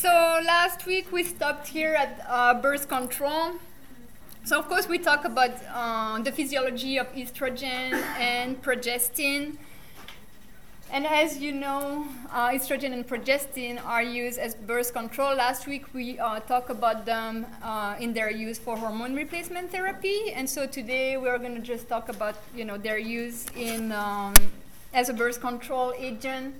So last week we stopped here at uh, birth control. So of course we talk about uh, the physiology of estrogen and progestin. And as you know, uh, estrogen and progestin are used as birth control. Last week we uh, talked about them uh, in their use for hormone replacement therapy, and so today we're going to just talk about you know their use in um, as a birth control agent.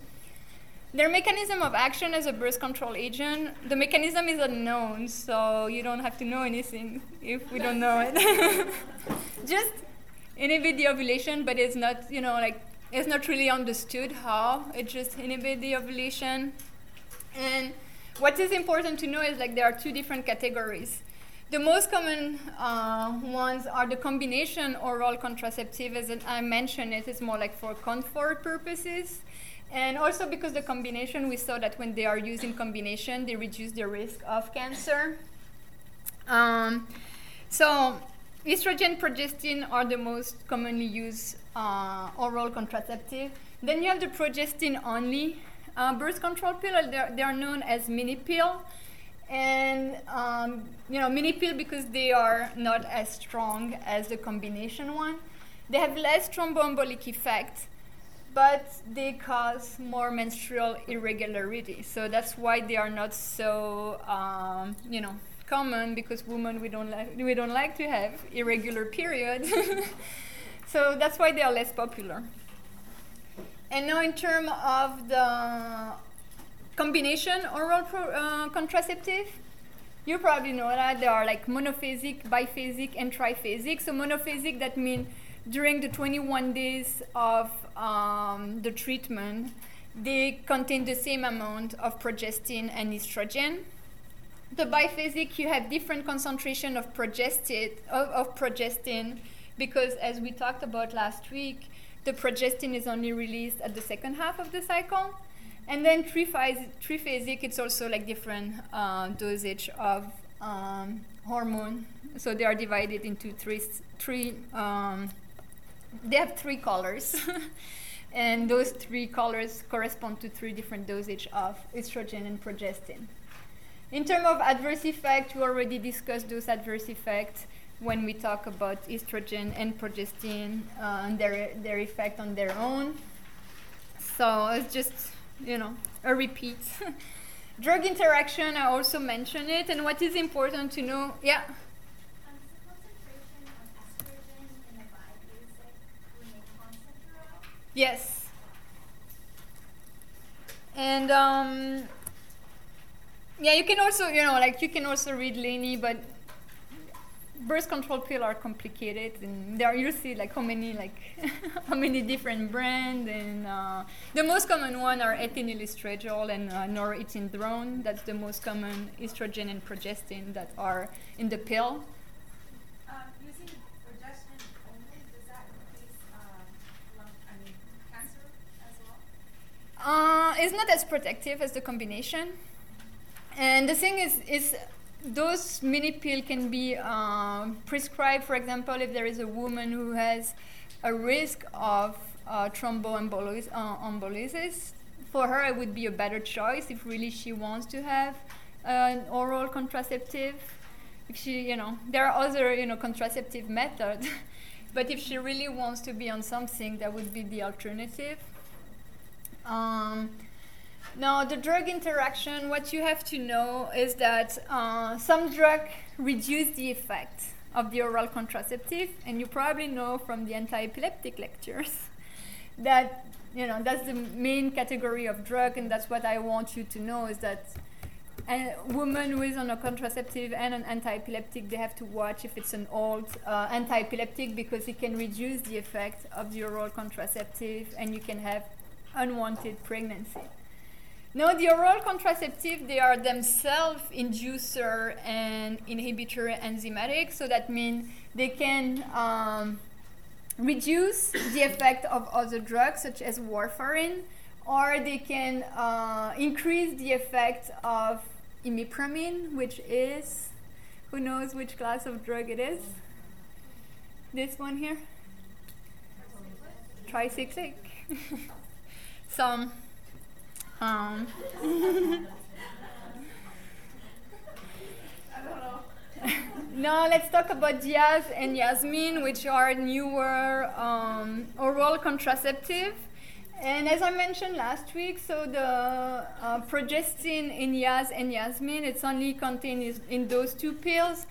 Their mechanism of action as a birth control agent, the mechanism is unknown, so you don't have to know anything if we don't know it. just inhibit the ovulation, but it's not you know like it's not really understood how. It just inhibits the ovulation. And what is important to know is like there are two different categories. The most common uh, ones are the combination oral contraceptive, as I mentioned, it is more like for comfort purposes. And also because the combination, we saw that when they are used in combination, they reduce the risk of cancer. Um, so estrogen, progestin are the most commonly used uh, oral contraceptive. Then you have the progestin only uh, birth control pill. They're, they are known as mini pill. And um, you know, mini pill because they are not as strong as the combination one. They have less thromboembolic effect, but they cause more menstrual irregularity. So that's why they are not so um, you know common because women we don't like we don't like to have irregular periods. So that's why they are less popular. And now, in terms of the combination oral pro, uh, contraceptive, you probably know that there are like monophasic, biphasic, and triphasic. So monophasic that means during the 21 days of um, the treatment, they contain the same amount of progestin and estrogen. The biphasic, you have different concentration of progestin, of, of progestin because as we talked about last week, the progestin is only released at the second half of the cycle. And then triphasic, it's also like different uh, dosage of um, hormone. So they are divided into three, three um, they have three colors. and those three colors correspond to three different dosage of estrogen and progestin. In terms of adverse effects, we already discussed those adverse effects when we talk about estrogen and progestin uh, and their, their effect on their own. So it's just, you know, a repeat. Drug interaction, I also mentioned it, and what is important to know, yeah? Yes. And um, yeah, you can also, you know, like you can also read Lehne, but birth control pill are complicated and there are see like how many like how many different brands and uh, the most common one are ethinyl estradiol and uh, norethindrone that's the most common estrogen and progestin that are in the pill um, using progestin only does that increase uh, I mean, cancer as well uh, it's not as protective as the combination and the thing is is those mini pill can be um, prescribed, for example, if there is a woman who has a risk of uh. Uh, for her, it would be a better choice if really she wants to have an oral contraceptive. If she, you know, there are other, you know, contraceptive methods, but if she really wants to be on something, that would be the alternative. Um, now, the drug interaction, what you have to know is that uh, some drug reduce the effect of the oral contraceptive, and you probably know from the anti-epileptic lectures that you know that's the main category of drug, and that's what I want you to know is that a woman who is on a contraceptive and an anti-epileptic, they have to watch if it's an old uh, anti-epileptic because it can reduce the effect of the oral contraceptive, and you can have unwanted pregnancy. Now, the oral contraceptive, they are themselves inducer and inhibitor enzymatic, so that means they can um, reduce the effect of other drugs such as warfarin, or they can uh, increase the effect of imipramine, which is, who knows which class of drug it is? This one here? Tricyclic. So, um, now let's talk about Yaz and Yasmin, which are newer um, oral contraceptive. And as I mentioned last week, so the uh, progestin in Yaz and Yasmin, it's only contained in those two pills.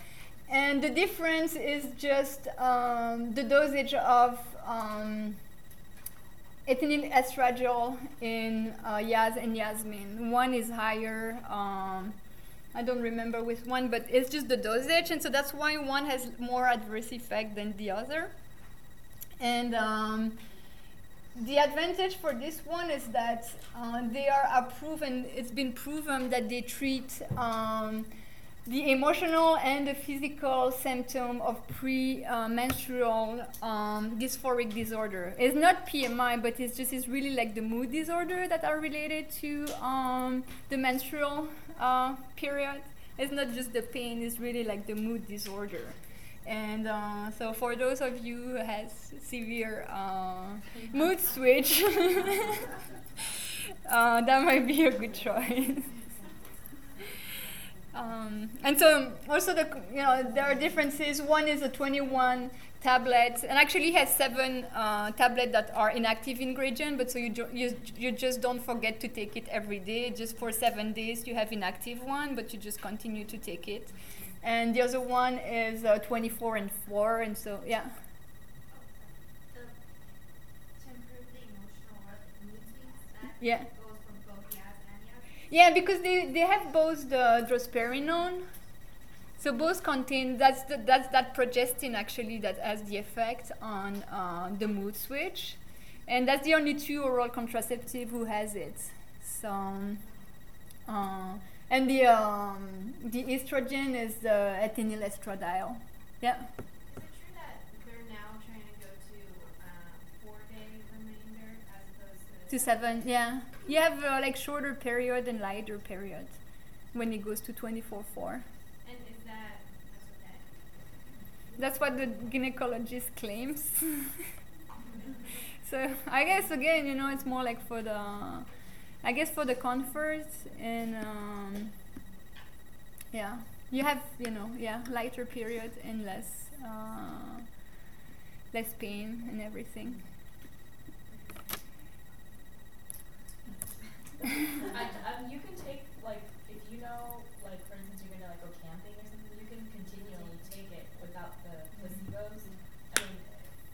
And the difference is just um, the dosage of um, ethinyl estradiol in uh, Yaz and Yasmin. One is higher. Um, I don't remember which one, but it's just the dosage, and so that's why one has more adverse effect than the other. And um, the advantage for this one is that uh, they are approved, and it's been proven that they treat um, the emotional and the physical symptom of pre-menstrual um, dysphoric disorder. It's not PMI, but it's just it's really like the mood disorder that are related to um, the menstrual uh, period. It's not just the pain; it's really like the mood disorder. And uh, so, for those of you who has severe uh, mood switch, uh, that might be a good choice. Um, and so also the you know there are differences. One is a 21 tablet, and actually has seven uh, tablets that are inactive ingredient. But so you, jo- you you just don't forget to take it every day. Just for seven days you have inactive one, but you just continue to take it. And the other one is uh, 24 and 4, and so yeah. The, Yeah, because they, they have both the drospirenone. So both contain that's the, that's that progestin actually that has the effect on uh, the mood switch, and that's the only two oral contraceptive who has it. So, uh, and the um, the estrogen is the ethinyl estradiol. Yeah. Is it true that they're now trying to go to uh, four day remainder as opposed to? Seven, yeah. You have uh, like shorter period and lighter period when it goes to 24 4. And is that That's that's what the gynecologist claims. so I guess again, you know, it's more like for the, I guess for the comfort and um, yeah, you have you know yeah lighter period and less uh, less pain and everything. I, um, you can take like if you know like for instance you're gonna like go camping or something, you can continually take it without the placebos. I mean,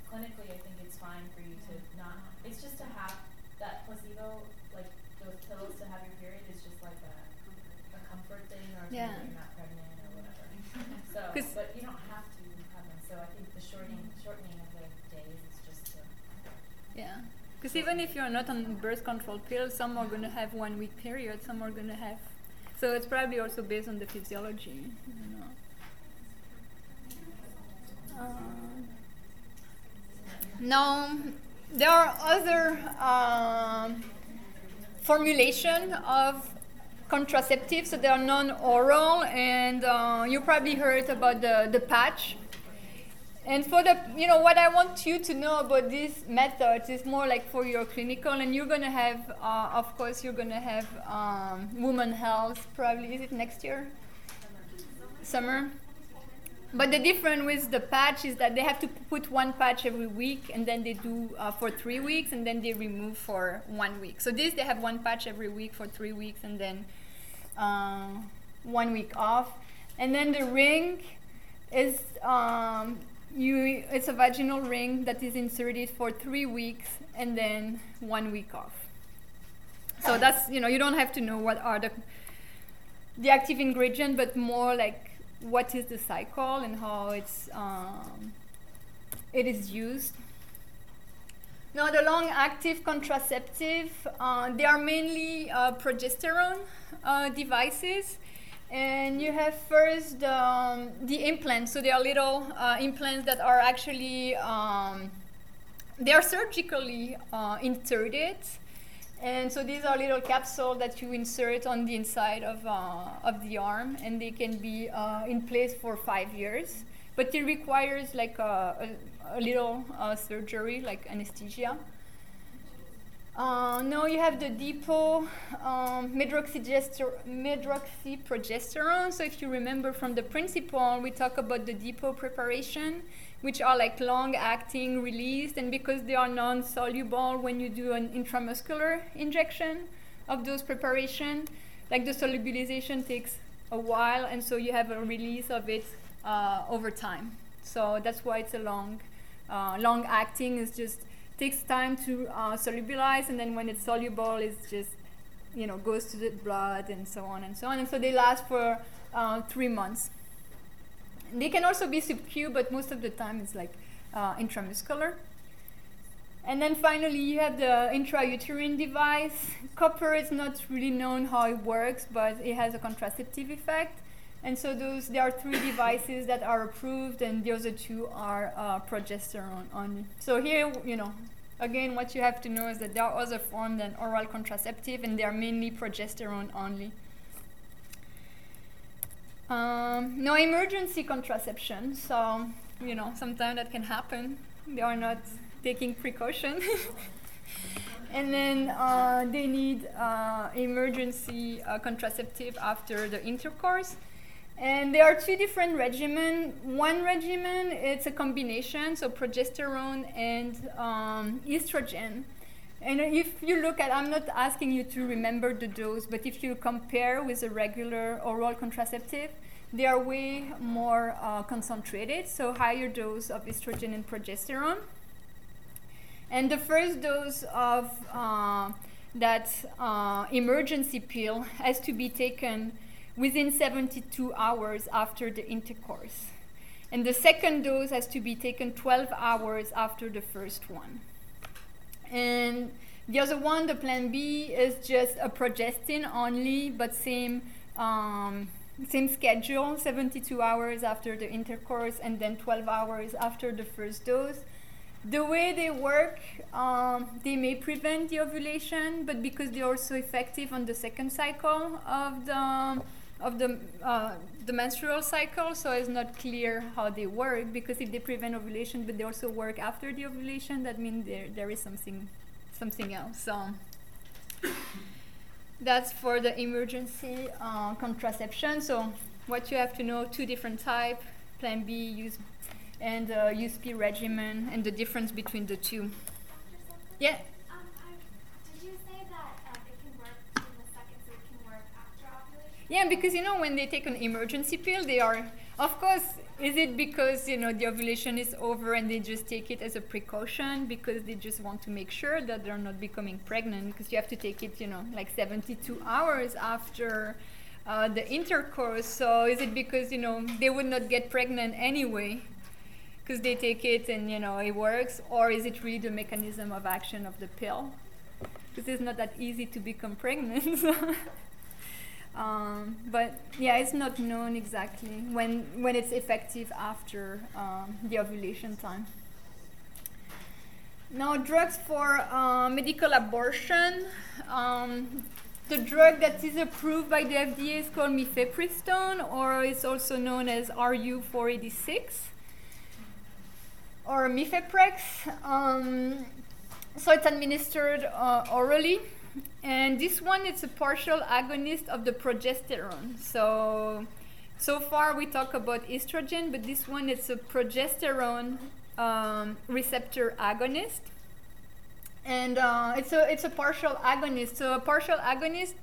clinically, I think it's fine for you to not. It's just to have that placebo, like those pills to have your period, is just like a a comfort thing or something Yeah. you're not pregnant or whatever. so, but you don't have to have them. So I think the shortening shortening of the days is just to. Yeah. Because even if you're not on birth control pills, some are going to have one week period, some are going to have. So it's probably also based on the physiology, you know. Um, now, there are other um, formulation of contraceptives, so they are non-oral, and uh, you probably heard about the, the patch. And for the, you know, what I want you to know about these methods is more like for your clinical, and you're gonna have, uh, of course, you're gonna have um, woman health. Probably is it next year? Summer. But the difference with the patch is that they have to put one patch every week, and then they do uh, for three weeks, and then they remove for one week. So this they have one patch every week for three weeks, and then uh, one week off. And then the ring is um, you. It's a vaginal ring that is inserted for three weeks, and then one week off. So that's you know you don't have to know what are the the active ingredient, but more like what is the cycle and how it's um, it is used. Now the long-active contraceptive, uh, they are mainly uh, progesterone uh, devices, and you have first um, the implants. So they are little uh, implants that are actually um, they are surgically uh, inserted. And so these are little capsules that you insert on the inside of, uh, of the arm, and they can be uh, in place for five years. But it requires like a, a, a little uh, surgery, like anesthesia. Uh, now you have the depot um, medroxyprogesterone. So if you remember from the principle, we talk about the depot preparation, which are like long-acting released, and because they are non-soluble when you do an intramuscular injection of those preparation, like the solubilization takes a while, and so you have a release of it uh, over time. So that's why it's a long, uh, long-acting. Is just takes time to uh, solubilize, and then when it's soluble, it's just you know goes to the blood and so on and so on. And so they last for uh, three months. They can also be sub-Q, but most of the time it's like uh, intramuscular. And then finally, you have the intrauterine device. Copper is not really known how it works, but it has a contraceptive effect. And so those there are three devices that are approved, and the other two are uh, progesterone only. So here, you know, again, what you have to know is that there are other forms than oral contraceptive, and they are mainly progesterone only. Um, no emergency contraception, so you know, sometimes that can happen. They are not taking precaution. and then uh, they need uh, emergency uh, contraceptive after the intercourse. And there are two different regimen. One regimen, it's a combination, so progesterone and um, estrogen. And if you look at, I'm not asking you to remember the dose, but if you compare with a regular oral contraceptive, they are way more uh, concentrated, so higher dose of estrogen and progesterone. And the first dose of uh, that uh, emergency pill has to be taken within 72 hours after the intercourse. And the second dose has to be taken 12 hours after the first one. And the other one, the plan B, is just a progestin only, but same, um, same schedule 72 hours after the intercourse and then 12 hours after the first dose. The way they work, um, they may prevent the ovulation, but because they're also effective on the second cycle of the of the, uh, the menstrual cycle, so it's not clear how they work because if they prevent ovulation but they also work after the ovulation, that means there, there is something, something else. So that's for the emergency uh, contraception. So what you have to know, two different type, Plan B, use and uh, Yuzpe regimen, and the difference between the two. Yeah. Yeah, because you know when they take an emergency pill, they are, of course, is it because you know the ovulation is over and they just take it as a precaution because they just want to make sure that they're not becoming pregnant because you have to take it, you know, like 72 hours after uh, the intercourse. So is it because you know they would not get pregnant anyway? Because they take it and you know it works, or is it really the mechanism of action of the pill? Because it's not that easy to become pregnant. Um, but yeah, it's not known exactly when, when it's effective after um, the ovulation time. Now, drugs for uh, medical abortion. Um, the drug that is approved by the FDA is called mifepristone, or it's also known as RU486, or Mifeprex. Um, so it's administered uh, orally and this one is a partial agonist of the progesterone. So, so far we talk about estrogen, but this one it's a progesterone um, receptor agonist. And uh, it's a it's a partial agonist. So a partial agonist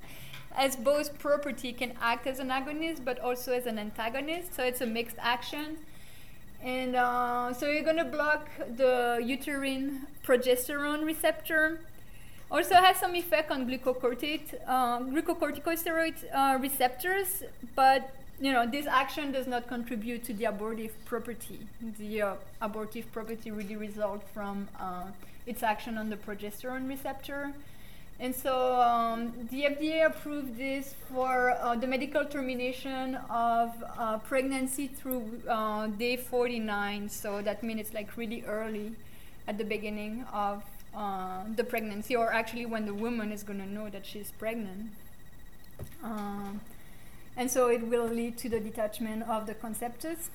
as both property can act as an agonist, but also as an antagonist. So it's a mixed action. And uh, so you're gonna block the uterine progesterone receptor also has some effect on glucocorticoid, uh, glucocorticosteroid uh, receptors, but you know this action does not contribute to the abortive property. The uh, abortive property really results from uh, its action on the progesterone receptor. And so um, the FDA approved this for uh, the medical termination of uh, pregnancy through day 49. So that means it's like really early at the beginning of uh, the pregnancy, or actually when the woman is going to know that she's pregnant. Um, and so it will lead to the detachment of the conceptus.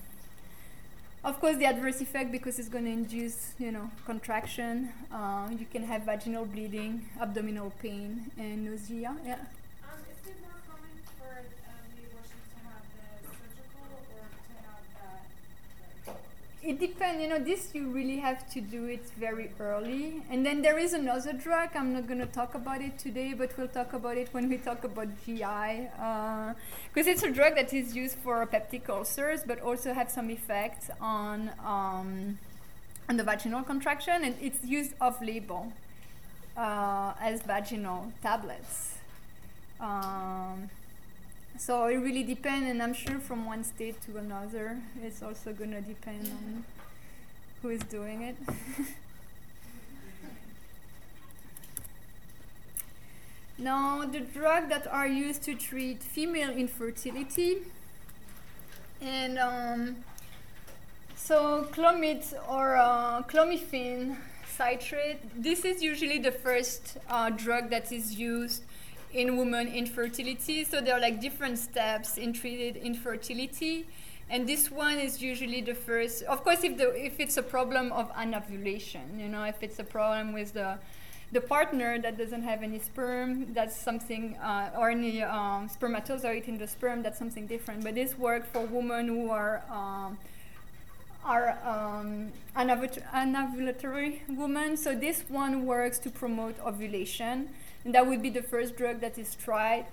Of course, the adverse effect because it's going to induce, you know, contraction. Uh, you can have vaginal bleeding, abdominal pain, and nausea. Yeah. Um, is it more common for um, the abortions to have the surgical or to have that? It depends, you know, this you really have to do it very early. And then there is another drug, I'm not going to talk about it today, but we'll talk about it when we talk about GI. Because it's a drug that is used for peptic ulcers, but also has some effect on, um, on the vaginal contraction, and it's used off label uh, as vaginal tablets. Um, so it really depends, and I'm sure from one state to another, it's also going to depend on who is doing it. now, the drugs that are used to treat female infertility, and um, so clomid or uh, clomiphene citrate, this is usually the first uh, drug that is used in women infertility. So there are like different steps in treated infertility. And this one is usually the first. Of course, if the if it's a problem of anovulation, you know, if it's a problem with the the partner that doesn't have any sperm, that's something, uh, or any um, spermatozoid in the sperm, that's something different. But this works for women who are um, are um, anovulatory women. So this one works to promote ovulation and that would be the first drug that is tried.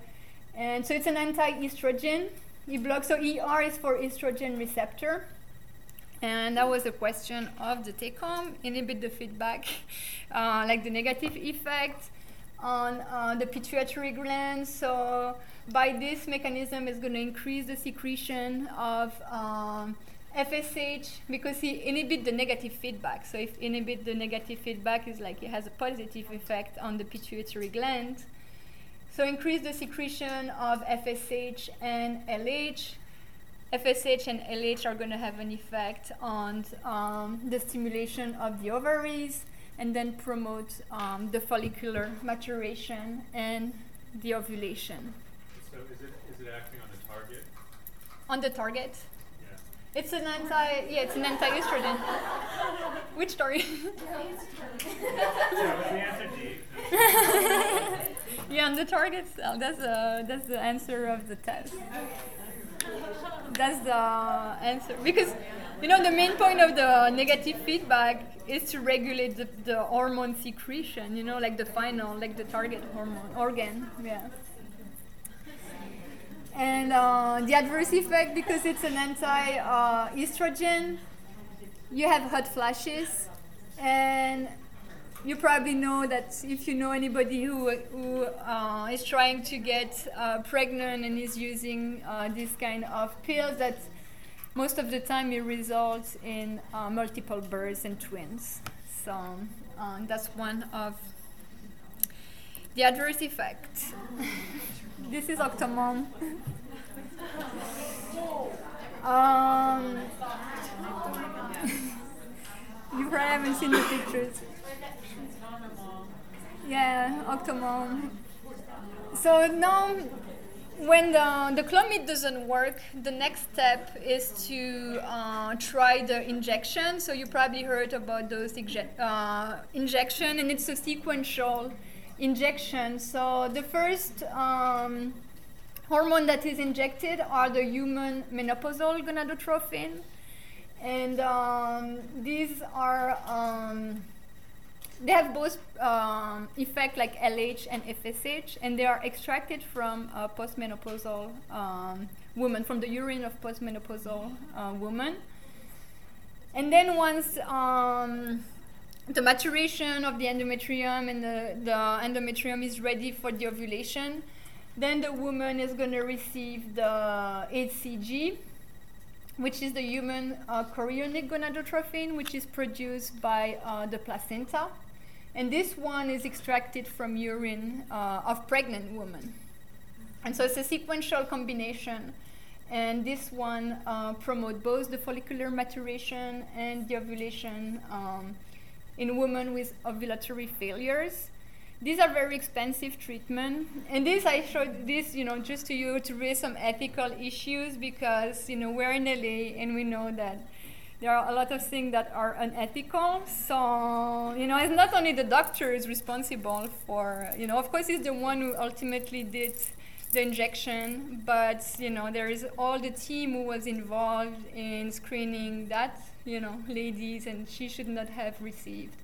And so it's an anti-estrogen. It blocks. So ER is for estrogen receptor. And that was a question of the take-home, inhibit the feedback, uh, like the negative effect on uh, the pituitary gland. So by this mechanism, is going to increase the secretion of um, FSH because he inhibit the negative feedback. So if inhibit the negative feedback is like it has a positive effect on the pituitary gland. So increase the secretion of FSH and LH. FSH and LH are going to have an effect on um, the stimulation of the ovaries and then promote um, the follicular maturation and the ovulation. So is it, is it acting on the target? On the target? It's an anti, yeah, it's an anti-estrogen. Which story? So was the answer D? yeah, on the target cell. That's the that's the answer of the test. That's the answer because you know the main point of the negative feedback is to regulate the, the hormone secretion. You know, like the final, like the target hormone organ. Yeah. And uh, the adverse effect because it's an anti-estrogen, you have hot flashes, and you probably know that if you know anybody who, who uh, is trying to get uh, pregnant and is using uh, this kind of pills, that most of the time it results in uh, multiple births and twins. So um, that's one of the adverse effect. this is Octomom. um, you probably haven't seen the pictures. Yeah, Octomom. So now, when the, the clomid doesn't work, the next step is to uh, try the injection. So you probably heard about those inje- uh, injection, and it's a sequential injection. So the first um, hormone that is injected are the human menopausal gonadotrophin, and um, these are um, they have both um, effect like LH and FSH, and they are extracted from uh, postmenopausal um, women, from the urine of postmenopausal uh, women. And then once um, the maturation of the endometrium and the, the endometrium is ready for the ovulation, then the woman is going to receive the HCG, which is the human uh, chorionic gonadotrophin, which is produced by uh, the placenta. And this one is extracted from urine uh, of pregnant women. And so it's a sequential combination. And this one uh, promote both the follicular maturation and the ovulation um, in women with ovulatory failures. These are very expensive treatment, and this I showed this, you know, just to you to raise some ethical issues because you know we're in LA and we know that there are a lot of things that are unethical. So, you know, it's not only the doctor is responsible for, you know, of course, he's the one who ultimately did the injection, but, you know, there is all the team who was involved in screening that, you know, ladies, and she should not have received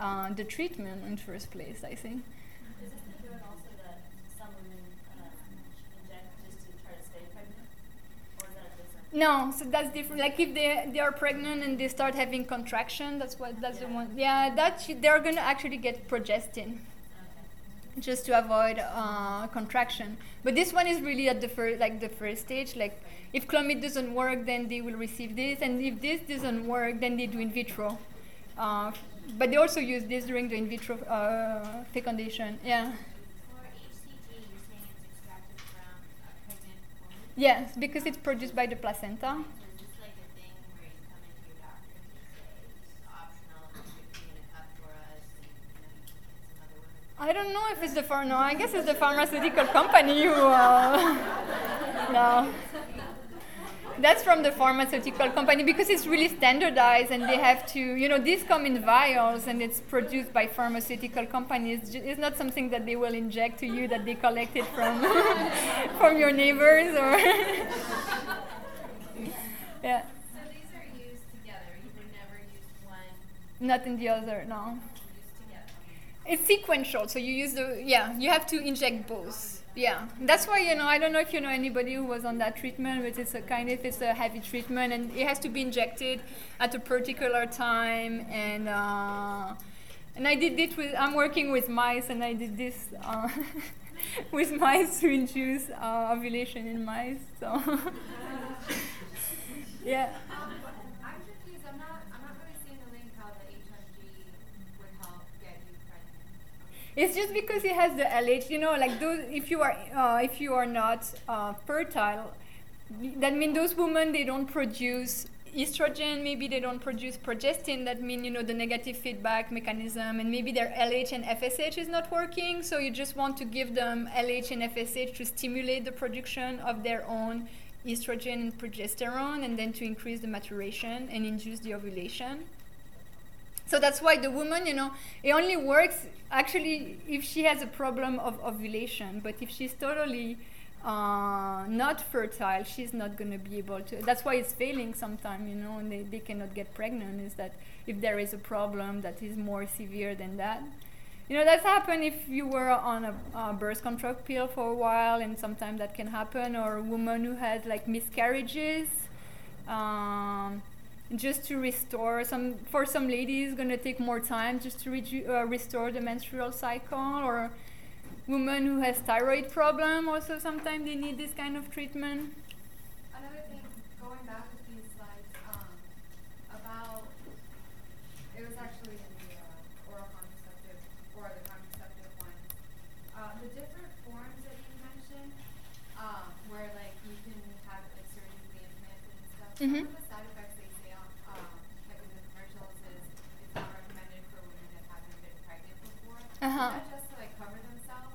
uh, the treatment in first place, I think. Is this the also that some women uh, just to try to stay pregnant? Or is that different? No, so that's different. Like if they they are pregnant and they start having contraction, that's what that's the one. Yeah, that sh- they're gonna actually get progestin. Just to avoid uh, contraction. But this one is really at the first like the first stage. Like if clomid doesn't work, then they will receive this, and if this doesn't work, then they do in vitro. Uh, but they also use this during the in vitro uh, fecundation. Yeah. Yes, because it's produced by the placenta. I don't know if it's the pharma. No, I guess it's the pharmaceutical company who. Uh, no. That's from the pharmaceutical company because it's really standardized and they have to, you know, these come in vials and it's produced by pharmaceutical companies. It's not something that they will inject to you that they collected from from your neighbors or. yeah, So these are used together, you would never use one not in the other, no. It's sequential, so you use the yeah. You have to inject both. Yeah, that's why you know. I don't know if you know anybody who was on that treatment, but it's a kind of it's a heavy treatment, and it has to be injected at a particular time. And uh, and I did it with. I'm working with mice, and I did this uh, with mice to induce uh, ovulation in mice. So yeah. Um, I'm confused, I'm not, I'm not really seeing the link how the HMG would help get you pregnant. It's just because it has the LH, you know, like those. If you are, uh, if you are not uh, fertile, that means those women they don't produce estrogen. Maybe they don't produce progestin. That means you know the negative feedback mechanism, and maybe their LH and FSH is not working. So you just want to give them LH and FSH to stimulate the production of their own estrogen and progesterone, and then to increase the maturation and induce the ovulation. So that's why the woman, you know, it only works actually if she has a problem of ovulation. But if she's totally uh, not fertile, she's not going to be able to. That's why it's failing sometimes, you know, and they, they cannot get pregnant. Is that if there is a problem that is more severe than that? You know, that's happened if you were on a, a birth control pill for a while, and sometimes that can happen, or a woman who has like miscarriages. Um, just to restore some for some ladies gonna take more time just to uh, restore the menstrual cycle or women who has thyroid problem also sometimes they need this kind of treatment Another thing, going back with these slides, um, about, it was actually in the, uh, oral contraceptive, or the contraceptive one. Uh, the different forms that you mentioned, um, where like you can have like surgically implanted and stuff. Some Mhm. of the side effects they say on, um, like in the commercials is, it's not recommended for women that haven't been pregnant before. Uh-huh. Just to like cover themselves?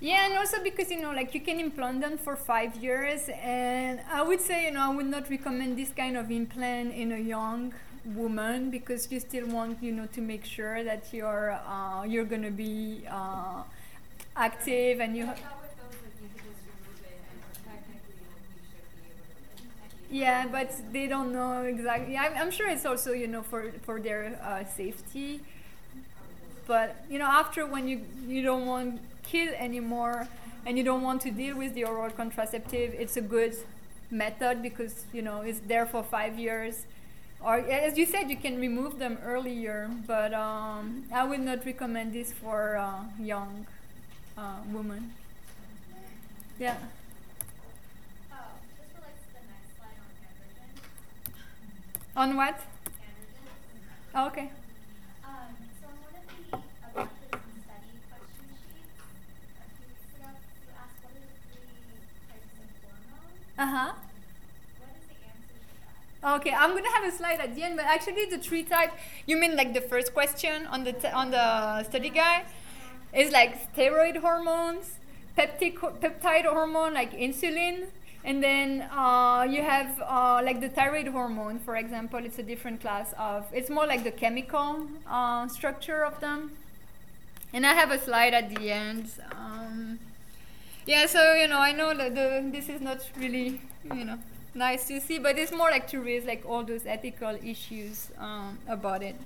yeah and also because you know like you can implant them for five years and i would say you know i would not recommend this kind of implant in a young woman because you still want you know to make sure that you're uh, you're gonna be uh, active and you ha- thought with those, like you could just remove it and technically you should be able to. Yeah, but they don't know exactly. I'm, I'm sure it's also you know for for their uh, safety. But you know, after when you you don't want kid anymore, and you don't want to deal with the oral contraceptive, it's a good method because you know it's there for five years. Or as you said, you can remove them earlier, but um, I would not recommend this for uh, young uh, women. Yeah. Oh, this relates to the next slide on. On what? Oh, okay. Um, so on one of the autism study question sheets a few weeks ago, you asked what are the three types of hormones? Uh huh. Okay, I'm gonna have a slide at the end, but actually the three type. You mean like the first question on the t- on the study guide is like steroid hormones, peptic peptide hormone like insulin, And then uh, you have uh, like the thyroid hormone, for example, it's a different class of, it's more like the chemical uh, structure of them. And I have a slide at the end. Um, yeah, so, you know, I know that the, this is not really, you know, nice to see, but it's more like to raise like all those ethical issues um, about it.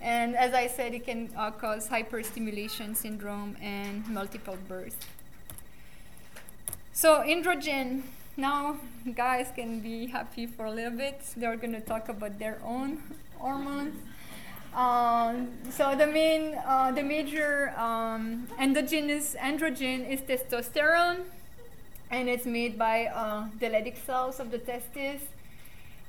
And as I said, it can uh, cause hyperstimulation syndrome and multiple births. So androgen, now guys can be happy for a little bit. They're going to talk about their own hormones. Um, so the main, uh, the major um, endogenous androgen is testosterone, and it's made by uh, the Leydig cells of the testes.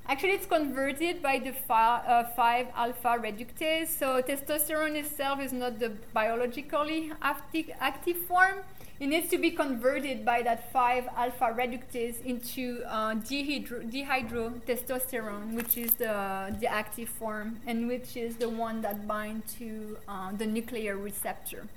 Actually, it's converted by the fi- uh, 5 alpha reductase. So testosterone itself is not the biologically active, active form. It needs to be converted by that 5 alpha reductase into uh, dehydro- dihydrotestosterone, which is the, the active form and which is the one that binds to uh, the nuclear receptor.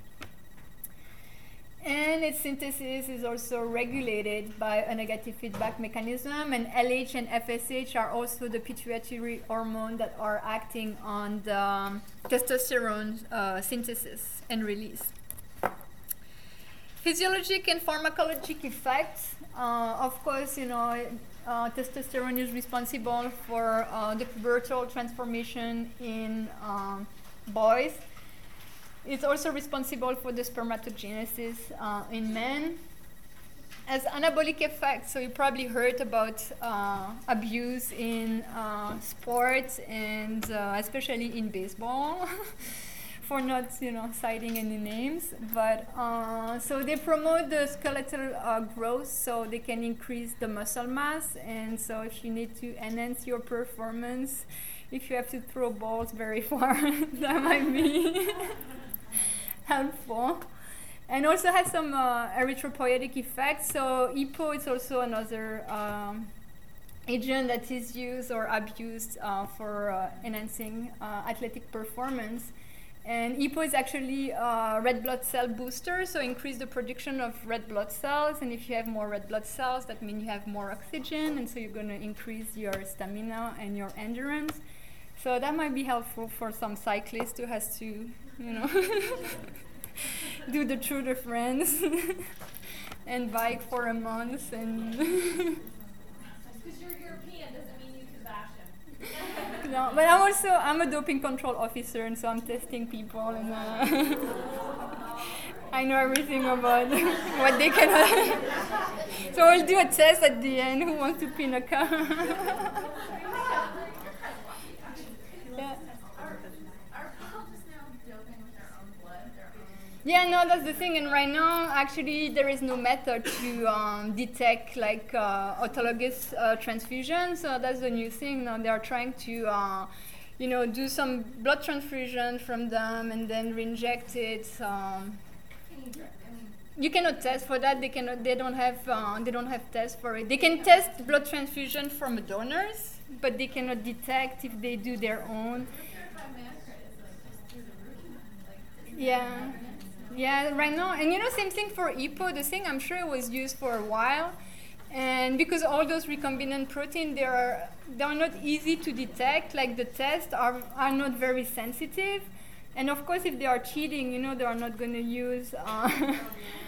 And its synthesis is also regulated by a negative feedback mechanism, and LH and FSH are also the pituitary hormone that are acting on the um, testosterone uh, synthesis and release. Physiologic and pharmacologic effects. Uh, of course, you know, uh, testosterone is responsible for uh, the pubertal transformation in um, boys. It's also responsible for the spermatogenesis uh, in men. As anabolic effects, so you probably heard about uh, abuse in uh, sports and especially in baseball. for not, you know, citing any names, but uh, so they promote the skeletal uh, growth, so they can increase the muscle mass, and so if you need to enhance your performance, if you have to throw balls very far, that might be helpful. And also has some uh, erythropoietic effects. So EPO is also another um, agent that is used or abused uh, for uh, enhancing uh, athletic performance. And EPO is actually a red blood cell booster, so increase the production of red blood cells. And if you have more red blood cells, that means you have more oxygen, and so you're going to increase your stamina and your endurance. So that might be helpful for some cyclists who has to, you know, do the Tour de France and bike for a month and. Because you're European doesn't mean you can bash him. No, but I'm also I'm a doping control officer, and so I'm testing people, and uh, I know everything about what they can. so I'll do a test at the end. Who wants to pin a car? yeah. Are people just now doping with their own blood, their own? Yeah, no, that's the thing. And right now, actually, there is no method to um, detect like uh, autologous uh, transfusion. So that's the new thing. Now they are trying to, uh, you know, do some blood transfusion from them and then reinject it. Um, you, dr- I you cannot test for that. They cannot. They don't have. Uh, they don't have tests for it. They can test blood transfusion from donors, but they cannot detect if they do their own. purified hematocrit is like just through the roof. Like, isn't it Yeah. Yeah, right now. And you know, same thing for EPO. The thing I'm sure it was used for a while. And because all those recombinant protein, they are they are not easy to detect. Like the tests are are not very sensitive. And of course, if they are cheating, you know, they are not going to use uh,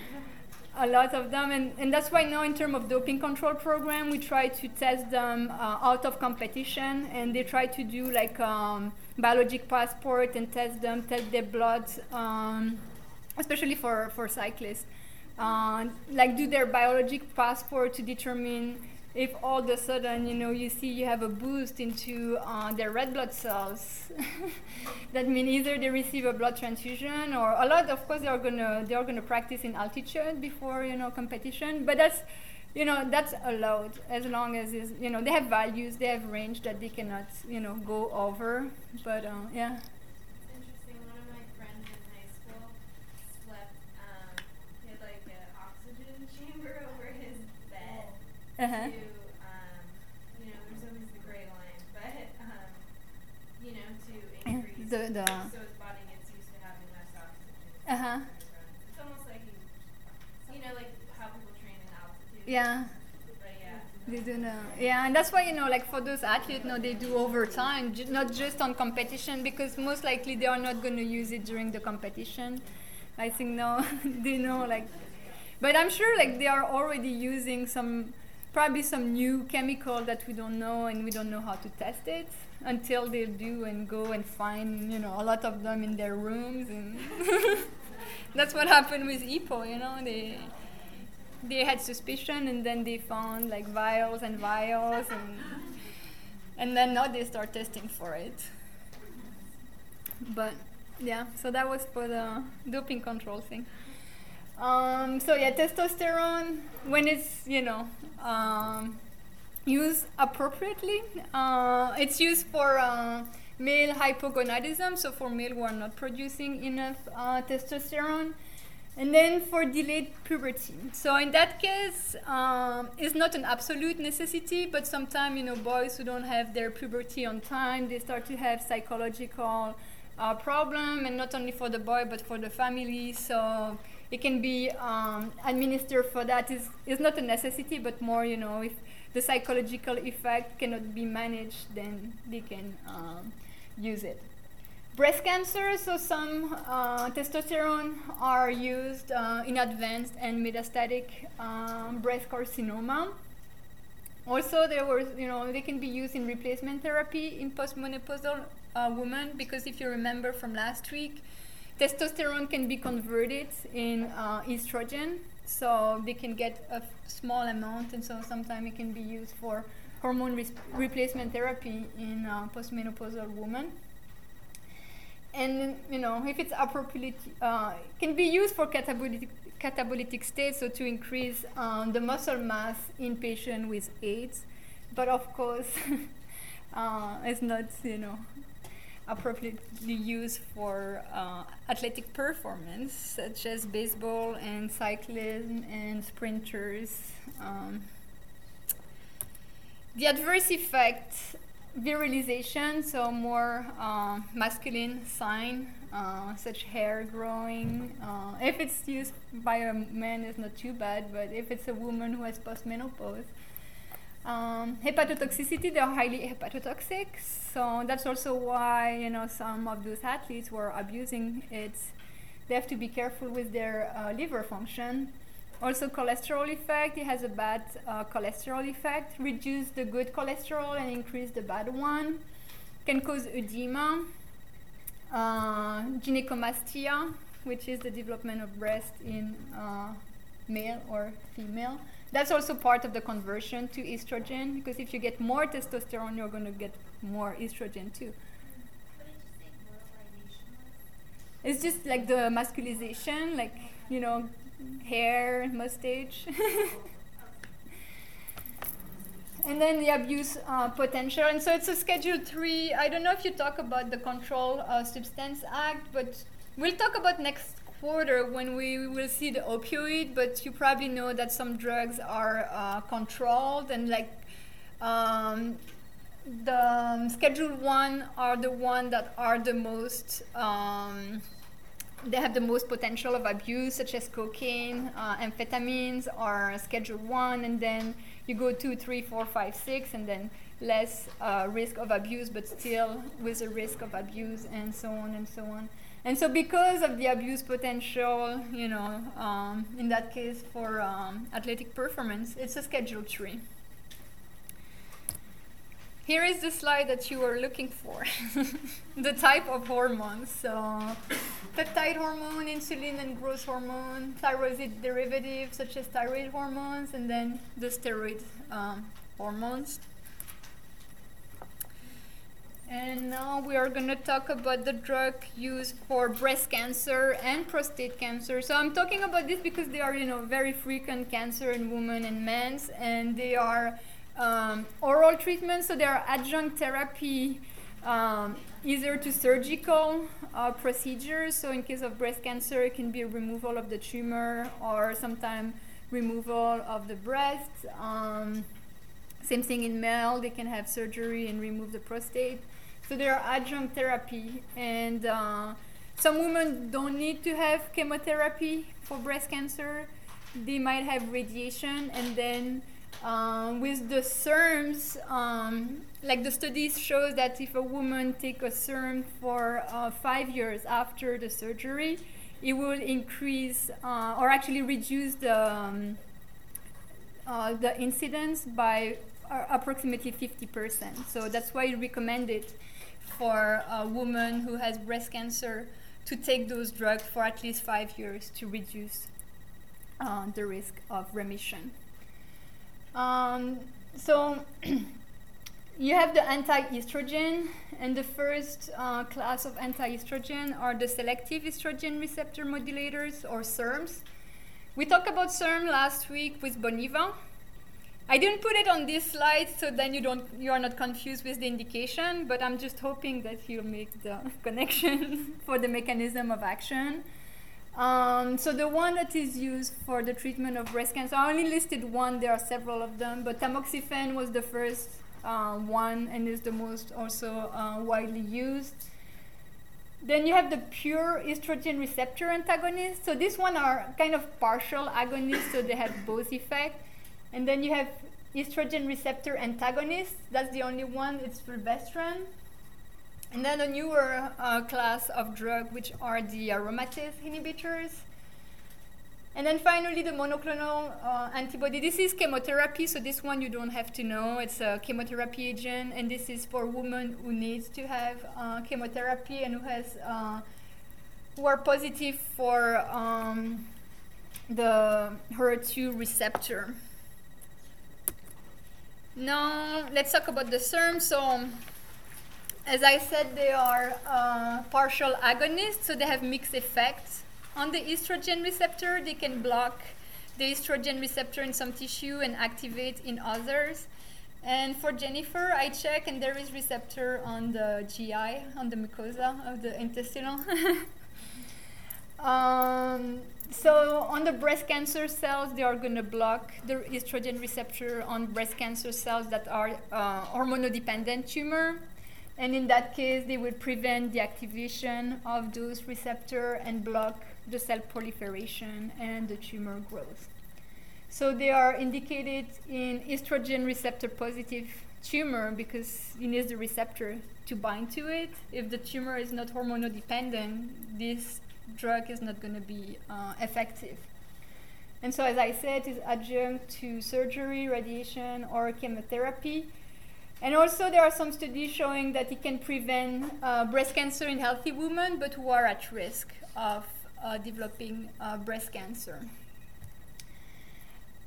a lot of them. And, and that's why now, in terms of doping control program, we try to test them uh, out of competition. And they try to do like um, biologic passport and test them, test their blood, um, especially for, for cyclists. Uh, like do their biologic passport to determine if all of a sudden you know you see you have a boost into uh, their red blood cells that means either they receive a blood transfusion or a lot of course they are gonna they are gonna practice in altitude before you know competition but that's you know that's allowed as long as you know they have values they have range that they cannot you know go over but uh, yeah It's interesting. One of my friends in high school slept. Um, he had like an oxygen chamber over his bed. Uh-huh. To, um, you know, there's always the gray line, but um, you know, to increase. The- the- so his body gets used to having less oxygen. Uh-huh. It's almost like you, you know, like how people train in altitude. yeah But yeah, They do know. Yeah, and that's why you know, like for those athletes, no, they do overtime, ju- not just on competition, because most likely they are not going to use it during the competition. I think no, they know like, but I'm sure like they are already using some, probably some new chemical that we don't know, and we don't know how to test it until they do and go and find you know a lot of them in their rooms, and that's what happened with EPO. You know, they they had suspicion and then they found like vials and vials and and then now they start testing for it but yeah so that was for the doping control thing um, so yeah testosterone when it's you know um, used appropriately uh, it's used for uh, male hypogonadism so for male who are not producing enough uh, testosterone and then for delayed puberty. So in that case, um, it's not an absolute necessity, but sometimes you know boys who don't have their puberty on time, they start to have psychological uh, problem, and not only for the boy but for the family. So it can be um, administered for that. Is is not a necessity, but more you know if the psychological effect cannot be managed, then they can um, use it breast cancer, so some uh, testosterone are used uh, in advanced and metastatic um, breast carcinoma. Also, there was, you know, they can be used in replacement therapy in postmenopausal uh, women because if you remember from last week, testosterone can be converted in uh, estrogen, so they can get a small amount, and so sometimes it can be used for hormone replacement therapy in uh, postmenopausal women. And you know if it's appropriate uh, can be used for catabolic catabolic state so to increase um, the muscle mass in patient with AIDS. But of course uh, it's not you know appropriately used for uh, athletic performance such as baseball and cycling and sprinters um, the adverse effect virilization, so more uh, masculine sign, uh, such hair growing. Uh, if it's used by a man, it's not too bad, but if it's a woman who has postmenopause, um, hepatotoxicity, they're highly hepatotoxic, so that's also why you know some of those athletes were abusing it, they have to be careful with their uh, liver function. Also, cholesterol effect. It has a bad uh, cholesterol effect. Reduce the good cholesterol and increase the bad one. Can cause edema, uh, gynecomastia, which is the development of breast in uh, male or female. That's also part of the conversion to estrogen because if you get more testosterone, you're going to get more estrogen too. It's just like the masculization, like, you know, hair, mustache. and then the abuse uh, potential. And so it's a Schedule 3. I don't know if you talk about the Control uh, Substance Act, but we'll talk about next quarter when we will see the opioid. But you probably know that some drugs are uh, controlled and like um, the um, Schedule 1 are the one that are the most. Um, they have the most potential of abuse, such as cocaine, uh, amphetamines are Schedule 1, and then you go 2, 3, 4, 5, 6, and then less uh, risk of abuse, but still with a risk of abuse, and so on and so on. And so, because of the abuse potential, you know, um, in that case for um, athletic performance, it's a Schedule 3. Here is the slide that you were looking for. the type of hormones. So, peptide hormone, insulin and growth hormone, thyroid derivatives such as thyroid hormones, and then the steroid um, hormones. And now we are going to talk about the drug used for breast cancer and prostate cancer. So I'm talking about this because they are, you know, very frequent cancer in women and men, and they are um, oral treatments. So they are adjunct therapy, um, either to surgical uh, procedures. So in case of breast cancer, it can be removal of the tumor or sometimes removal of the breast. Um, same thing in male, they can have surgery and remove the prostate. So they are adjunct therapy, and uh, some women don't need to have chemotherapy for breast cancer. They might have radiation, and then Um, with the SERMs, um, like the studies show that if a woman take a SERM for uh, five years after the surgery, it will increase uh, or actually reduce the um, uh, the incidence by uh, approximately 50%. So that's why I recommend it for a woman who has breast cancer to take those drugs for at least five years to reduce uh, the risk of remission. Um, so you have the anti-estrogen, and the first uh, class of anti-estrogen are the selective estrogen receptor modulators, or SERMs. We talked about SERM last week with Boniva. I didn't put it on this slide, so then you don't you are not confused with the indication. But I'm just hoping that you'll make the connection for the mechanism of action. Um, so the one that is used for the treatment of breast cancer, I only listed one. There are several of them, but tamoxifen was the first uh, one and is the most also uh, widely used. Then you have the pure estrogen receptor antagonists. So these one are kind of partial agonists, so they have both effects. And then you have estrogen receptor antagonists. That's the only one. It's fulvestrant. And then a newer uh, class of drug, which are the aromatase inhibitors. And then finally, the monoclonal uh, antibody. This is chemotherapy, so this one you don't have to know. It's a chemotherapy agent, and this is for women who needs to have uh, chemotherapy and who has uh, who are positive for um, the HER2 receptor. Now let's talk about the SERM. So as I said, they are uh, partial agonists, so they have mixed effects on the estrogen receptor. They can block the estrogen receptor in some tissue and activate in others. And for Jennifer, I check and there is receptor on the GI, on the mucosa of the intestinal. um, so on the breast cancer cells, they are going to block the estrogen receptor on breast cancer cells that are uh, hormonodependent tumor. And in that case, they will prevent the activation of those receptors and block the cell proliferation and the tumor growth. So they are indicated in estrogen receptor positive tumor because it needs the receptor to bind to it. If the tumor is not hormonodependent, this drug is not going to be uh, effective. And so, as I said, is adjunct to surgery, radiation, or chemotherapy. And also, there are some studies showing that it can prevent uh, breast cancer in healthy women, but who are at risk of uh, developing uh, breast cancer.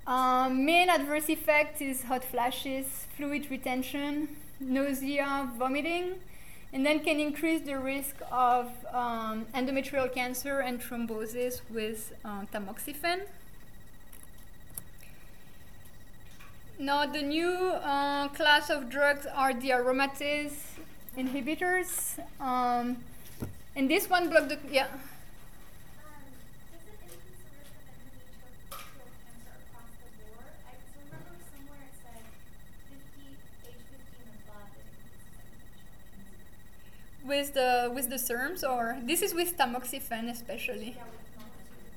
Um, main adverse effect is hot flashes, fluid retention, nausea, vomiting, and then can increase the risk of um, endometrial cancer and thrombosis with uh, tamoxifen. Now, the new uh, class of drugs are the aromatase inhibitors. Um, and this one block the, yeah. Um, does it increase the risk of endometrial cancer across the board? I so remember somewhere it said 50, age 50 and above, it increases endometrial cancer. With the with the SERMs or this is with tamoxifen especially. Yeah.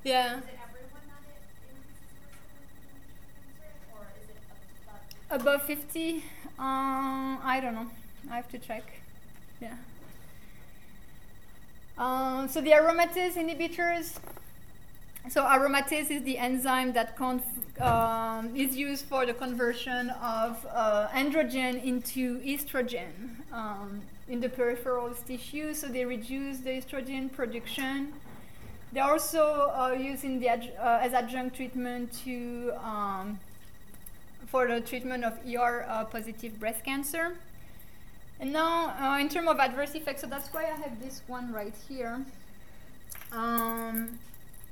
Yeah. Is it everyone that it increases the risk of endometrial cancer, or is it above? Above 50? Um, I don't know. I have to check. Yeah. Um, so the aromatase inhibitors. So aromatase is the enzyme that um, is used for the conversion of uh, androgen into estrogen um, in the peripheral tissue. So they reduce the estrogen production. They're also uh, used in the uh, as adjunct treatment to um, for the treatment of ER positive breast cancer. And now, uh, in terms of adverse effects, so that's why I have this one right here. Um,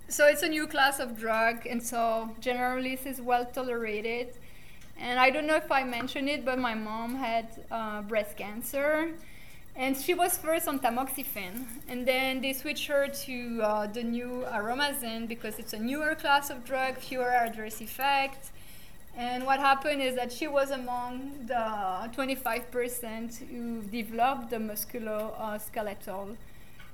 so it's a new class of drug, and so generally this is well tolerated. And I don't know if I mentioned it, but my mom had uh, breast cancer, and she was first on tamoxifen, and then they switched her to uh, the new Aromasin because it's a newer class of drug, fewer adverse effects. And what happened is that she was among the 25% who developed the musculoskeletal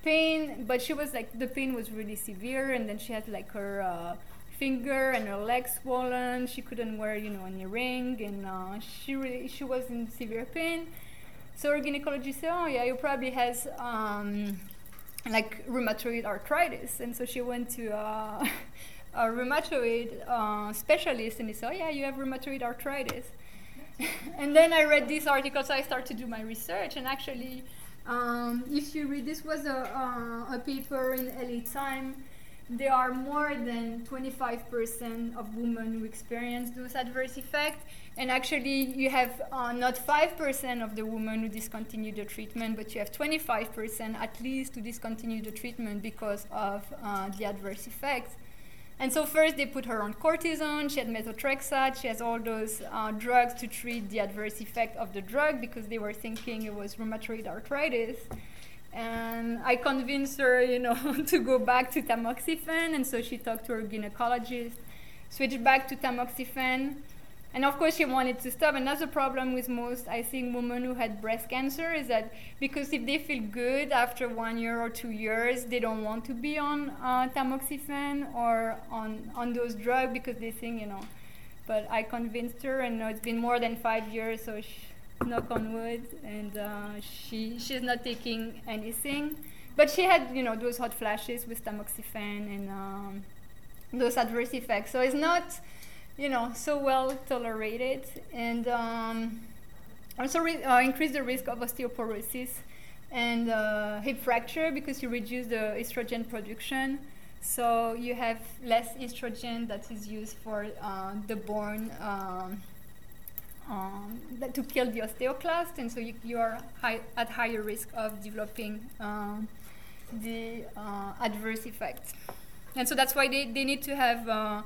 pain, but she was like, the pain was really severe, and then she had like her uh, finger and her leg swollen. She couldn't wear, you know, any ring, and uh, she really, she was in severe pain. So her gynecologist said, "Oh yeah, you probably has um, like rheumatoid arthritis," and so she went to uh, a rheumatoid uh, specialist, and he said, "Oh yeah, you have rheumatoid arthritis." and then I read this article, so I started to do my research, and actually, um, if you read, this was a, uh, a paper in LA Time. There are more than 25% of women who experience those adverse effects, and actually, you have uh, not 5% of the women who discontinue the treatment, but you have 25% at least to discontinue the treatment because of uh, the adverse effects. And so first they put her on cortisone, she had methotrexate, she has all those uh, drugs to treat the adverse effect of the drug because they were thinking it was rheumatoid arthritis. And I convinced her, you know, to go back to tamoxifen, and so she talked to her gynecologist, switched back to tamoxifen, and of course, she wanted to stop. Another problem with most, I think, women who had breast cancer is that because if they feel good after one year or two years, they don't want to be on uh, tamoxifen or on, on those drugs because they think, you know. But I convinced her, and it's been more than five years, so knock on wood, and uh, she she's not taking anything. But she had, you know, those hot flashes with tamoxifen and um, those adverse effects. So it's not you know, so well tolerated and um, also re- uh, increase the risk of osteoporosis and uh, hip fracture because you reduce the estrogen production. So you have less estrogen that is used for uh, the bone um, um, to kill the osteoclast, and so you, you are high, at higher risk of developing um, the uh, adverse effects. And so that's why they, they need to have uh,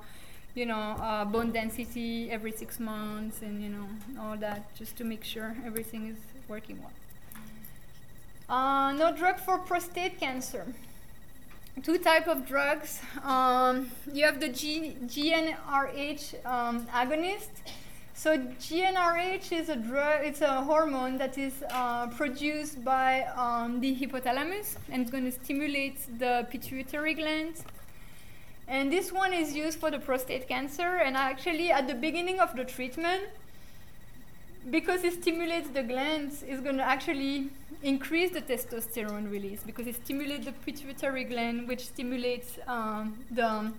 you know, uh, bone density every six months and, you know, all that just to make sure everything is working well. Uh, no drug for prostate cancer. Two type of drugs. Um, you have the G- GnRH um, agonist. So GnRH is a drug. It's a hormone that is uh, produced by um, the hypothalamus and it's going to stimulate the pituitary gland and this one is used for the prostate cancer. And actually, at the beginning of the treatment, because it stimulates the glands, it's going to actually increase the testosterone release because it stimulates the pituitary gland, which stimulates um, the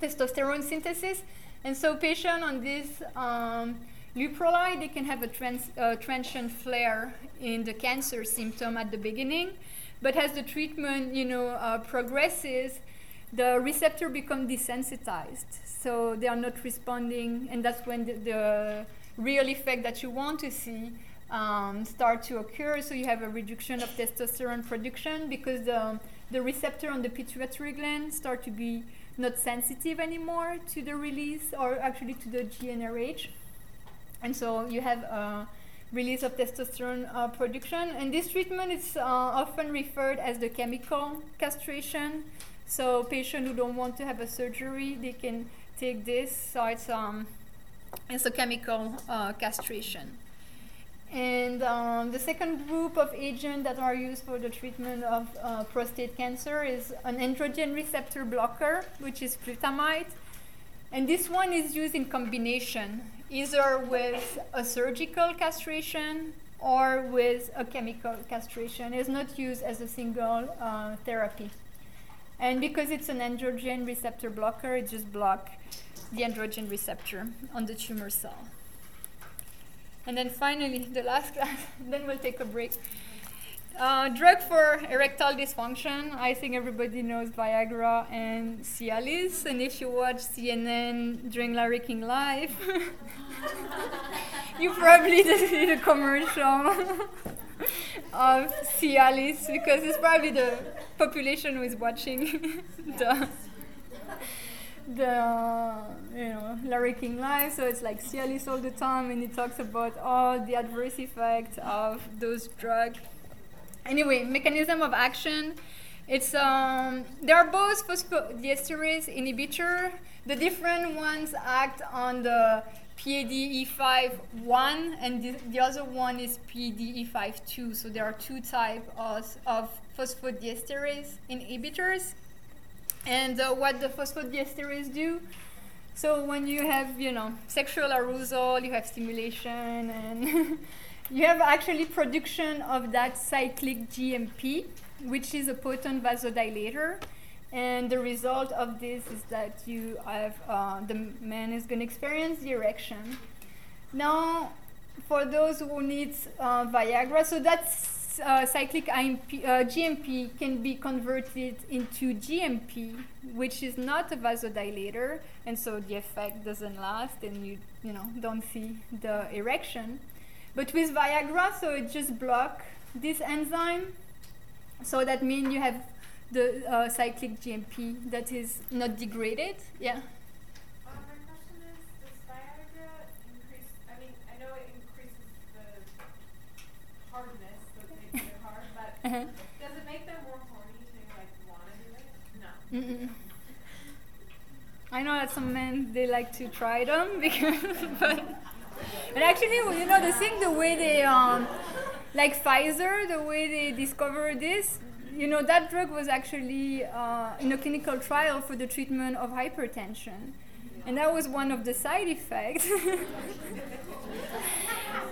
testosterone synthesis. And so, patients on this um, leuprolide, they can have a trans, uh, transient flare in the cancer symptom at the beginning. But as the treatment, you know, uh, progresses, the receptor become desensitized. So they are not responding, and that's when the, the real effect that you want to see um, start to occur. So you have a reduction of testosterone production because the, the receptor on the pituitary gland start to be not sensitive anymore to the release or actually to the GnRH. And so you have a release of testosterone uh, production. And this treatment is uh, often referred as the chemical castration so patients who don't want to have a surgery, they can take this. So it's um, it's a chemical uh, castration. And um, the second group of agents that are used for the treatment of uh, prostate cancer is an androgen receptor blocker, which is flutamide. And this one is used in combination, either with a surgical castration or with a chemical castration. It's not used as a single uh, therapy. And because it's an androgen receptor blocker, it just blocks the androgen receptor on the tumor cell. And then finally, the last class, then we'll take a break. Uh, drug for erectile dysfunction. I think everybody knows Viagra and Cialis. And if you watch CNN during Larry King Live, you probably did see the commercial of Cialis because it's probably the population who is watching the the you know Larry King live, so it's like Cialis all the time, and he talks about all the adverse effects of those drugs. Anyway, mechanism of action. It's um, they are both phosphodiesterase inhibitor. The different ones act on the PADE5-1 and the, the, other one is PADE5-2. So there are two types of, of phosphodiesterase inhibitors. And uh, what the phosphodiesterase do? So when you have, you know, sexual arousal, you have stimulation, and you have actually production of that cyclic GMP, which is a potent vasodilator. And the result of this is that you have uh, the man is going to experience the erection. Now, for those who need uh, Viagra, so that's uh, cyclic IMP, uh, GMP can be converted into GMP, which is not a vasodilator, and so the effect doesn't last, and you you know don't see the erection. But with Viagra, so it just block this enzyme, so that means you have the uh, cyclic GMP that is not degraded. Yeah. Uh, my question is, does Viagra increase, I mean, I know it increases the hardness, that makes it hard, but Uh-huh. does it make them more horny to like wanna do it? No. Mm-mm. I know that some men they like to try them because, but, but actually, you know, the thing, the way they, um, like Pfizer, the way they discovered this, you know, that drug was actually uh, in a clinical trial for the treatment of hypertension, and that was one of the side effects.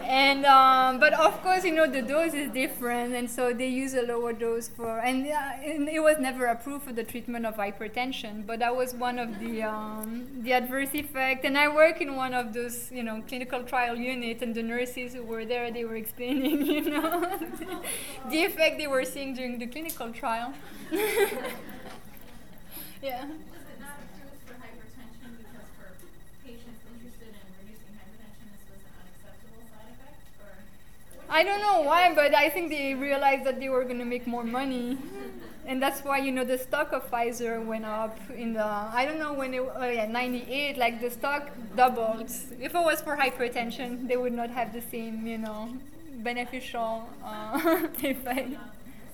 and um, but of course, you know, the dose is different, and so they use a lower dose for, and, uh, and it was never approved for the treatment of hypertension. But that was one of the um, the adverse effect. And I work in one of those, you know, clinical trial units, and the nurses who were there, they were explaining, you know, the effect they were seeing during the clinical trial. yeah. Was it not approved for hypertension because for patients interested in reducing hypertension, this was an unacceptable side effect, or? I don't know why, but I think they realized that they were going to make more money. And that's why, you know, the stock of Pfizer went up in the, I don't know when it, oh yeah, 98, like the stock doubled. If it was for hypertension, they would not have the same, you know, beneficial uh, effect.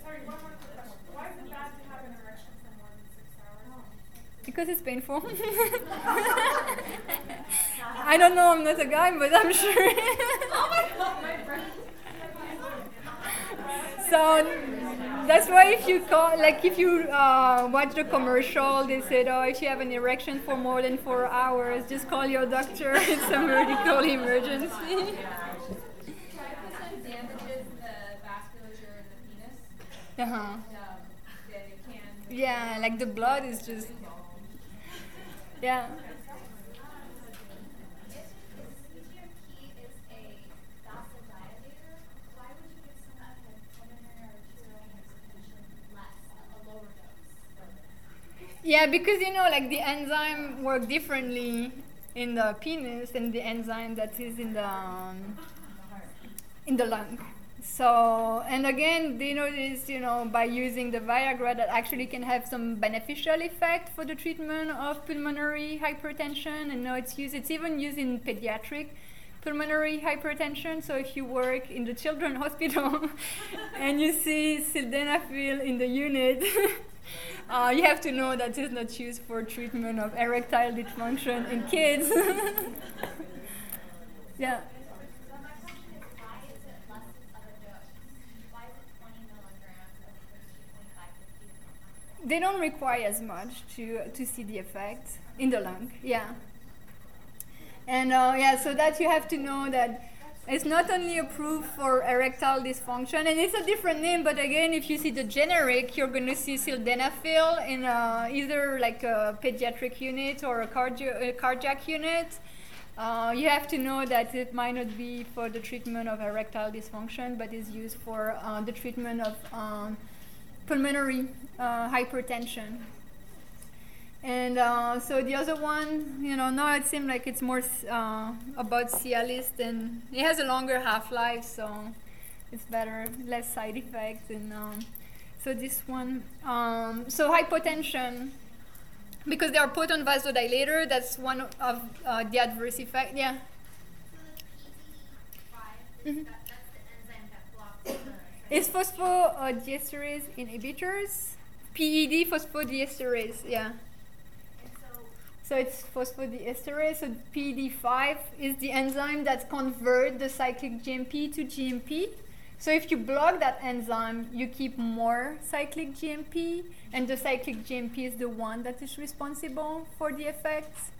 Sorry, one more question. Why is it bad to have an erection for more than six hours? Because it's painful. I don't know, I'm not a guy, but I'm sure. Oh my god, my brain. So that's why if you call, like if you uh, watch the commercial, they said, oh, if you have an erection for more than four hours, just call your doctor. It's a medical emergency. Tryptophan damages the vasculature in the penis, uh-huh. um, that it can. Yeah, like the blood is just, yeah. If GMP is a vasodilator, why would you give someone who had pulmonary arterial hypertension less, a lower dose? Yeah, because you know, like the enzyme work differently in the penis than the enzyme that is in the um, in the lung. So, and again, they notice, you know, by using the Viagra that actually can have some beneficial effect for the treatment of pulmonary hypertension. And now it's used, it's even used in pediatric pulmonary hypertension. So if you work in the children's hospital and you see sildenafil in the unit, uh, you have to know that it's not used for treatment of erectile dysfunction in kids. yeah. So my question is, why is it less of a dose? Why is it 20 milligrams as opposed to 25, 50, 100? They don't require as much to to see the effect in the lung. Yeah. And uh, yeah, so that you have to know that it's not only approved for erectile dysfunction, and it's a different name. But again, if you see the generic, you're going to see sildenafil in uh, either like a pediatric unit or a, cardio- a cardiac unit. Uh, you have to know that it might not be for the treatment of erectile dysfunction, but is used for uh, the treatment of um, pulmonary uh, hypertension. And uh, so the other one, you know, now it seems like it's more uh, about Cialis and it has a longer half-life, so it's better, less side effects. And um, so this one, um, so hypotension, because they are potent vasodilator, that's one of uh, the adverse effect. Yeah. Mhm. The... It's phosphodiesterase inhibitors. PED phosphodiesterase, yeah. So it's phosphodiesterase. So PD5 is the enzyme that convert the cyclic GMP to GMP. So if you block that enzyme, you keep more cyclic GMP, and the cyclic GMP is the one that is responsible for the effects.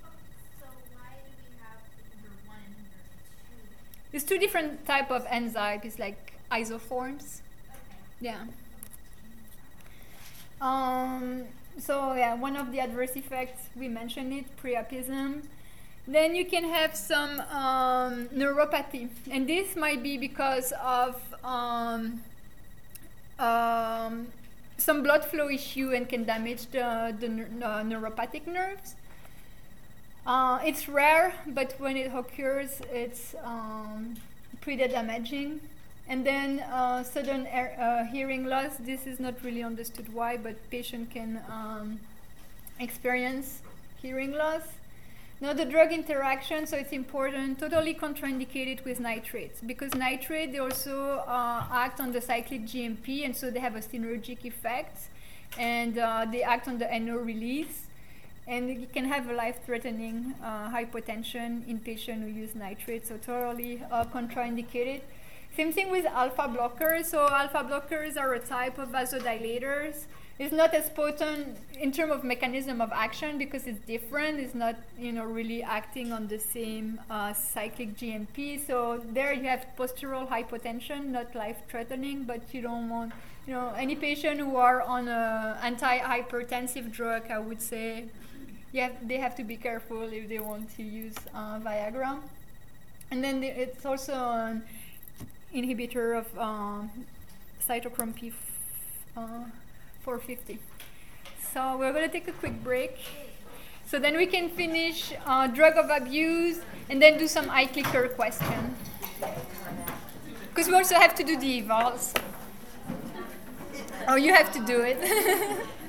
So why do we have inhibitor one and inhibitor two? It's two different type of enzymes. It's like isoforms. Okay. Yeah. Um, so yeah, one of the adverse effects we mentioned it priapism. Then you can have some um, neuropathy, and this might be because of um, um, some blood flow issue and can damage the, the uh, neuropathic nerves. Uh, it's rare, but when it occurs, it's um, pretty damaging. And then uh, sudden uh, hearing loss. This is not really understood why, but patient can um, experience hearing loss. Now the drug interaction, so it's important, totally contraindicated with nitrates because nitrate they also uh, act on the cyclic GMP, and so they have a synergic effect, and uh, they act on the NO release, and it can have a life-threatening uh, hypotension in patients who use nitrate, so totally uh, contraindicated. Same thing with alpha blockers. So alpha blockers are a type of vasodilators. It's not as potent in terms of mechanism of action because it's different. It's not, you know, really acting on the same uh, cyclic GMP. So there you have postural hypotension, not life-threatening, but you don't want, you know, any patient who are on a anti-hypertensive drug, I would say, yeah, they have to be careful if they want to use uh, Viagra. And then the, it's also an inhibitor of um, cytochrome P uh, 450. So we're going to take a quick break. So then we can finish uh, drug of abuse and then do some iClicker question. Because we also have to do the evals. Oh, you have to do it.